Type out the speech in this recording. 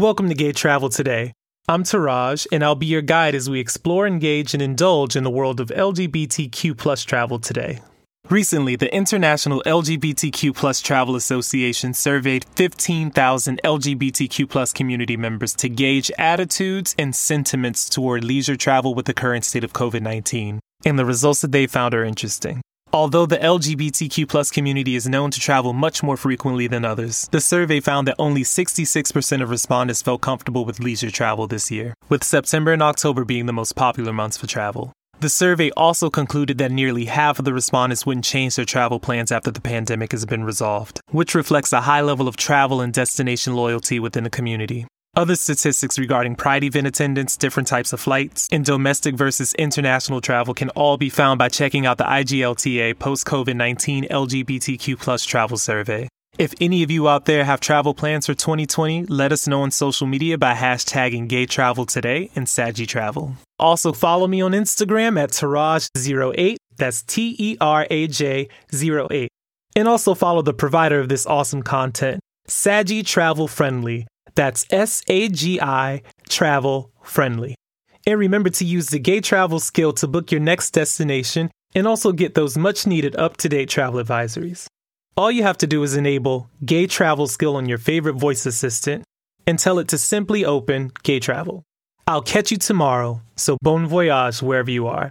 Welcome to Gay Travel Today. I'm Teraj, and I'll be your guide as we explore, engage, and indulge in the world of LGBTQ plus travel today. Recently, the International LGBTQ plus Travel Association surveyed 15,000 LGBTQ plus community members to gauge attitudes and sentiments toward leisure travel with the current state of COVID 19. And the results that they found are interesting. Although the LGBTQ plus community is known to travel much more frequently than others, the survey found that only 66% of respondents felt comfortable with leisure travel this year, with September and October being the most popular months for travel. The survey also concluded that nearly half of the respondents wouldn't change their travel plans after the pandemic has been resolved, which reflects a high level of travel and destination loyalty within the community. Other statistics regarding Pride event attendance, different types of flights, and domestic versus international travel can all be found by checking out the IGLTA post COVID 19 LGBTQ travel survey. If any of you out there have travel plans for 2020, let us know on social media by hashtagging Gay Travel Today and Sagi Travel. Also, follow me on Instagram at Teraj08, that's T E R A J 08. And also follow the provider of this awesome content, Sagi Travel Friendly, that's S A G I Travel Friendly. And remember to use the Gay Travel skill to book your next destination and also get those much needed up to date travel advisories. All you have to do is enable Gay Travel skill on your favorite voice assistant and tell it to simply open Gay Travel. I'll catch you tomorrow, so bon voyage wherever you are.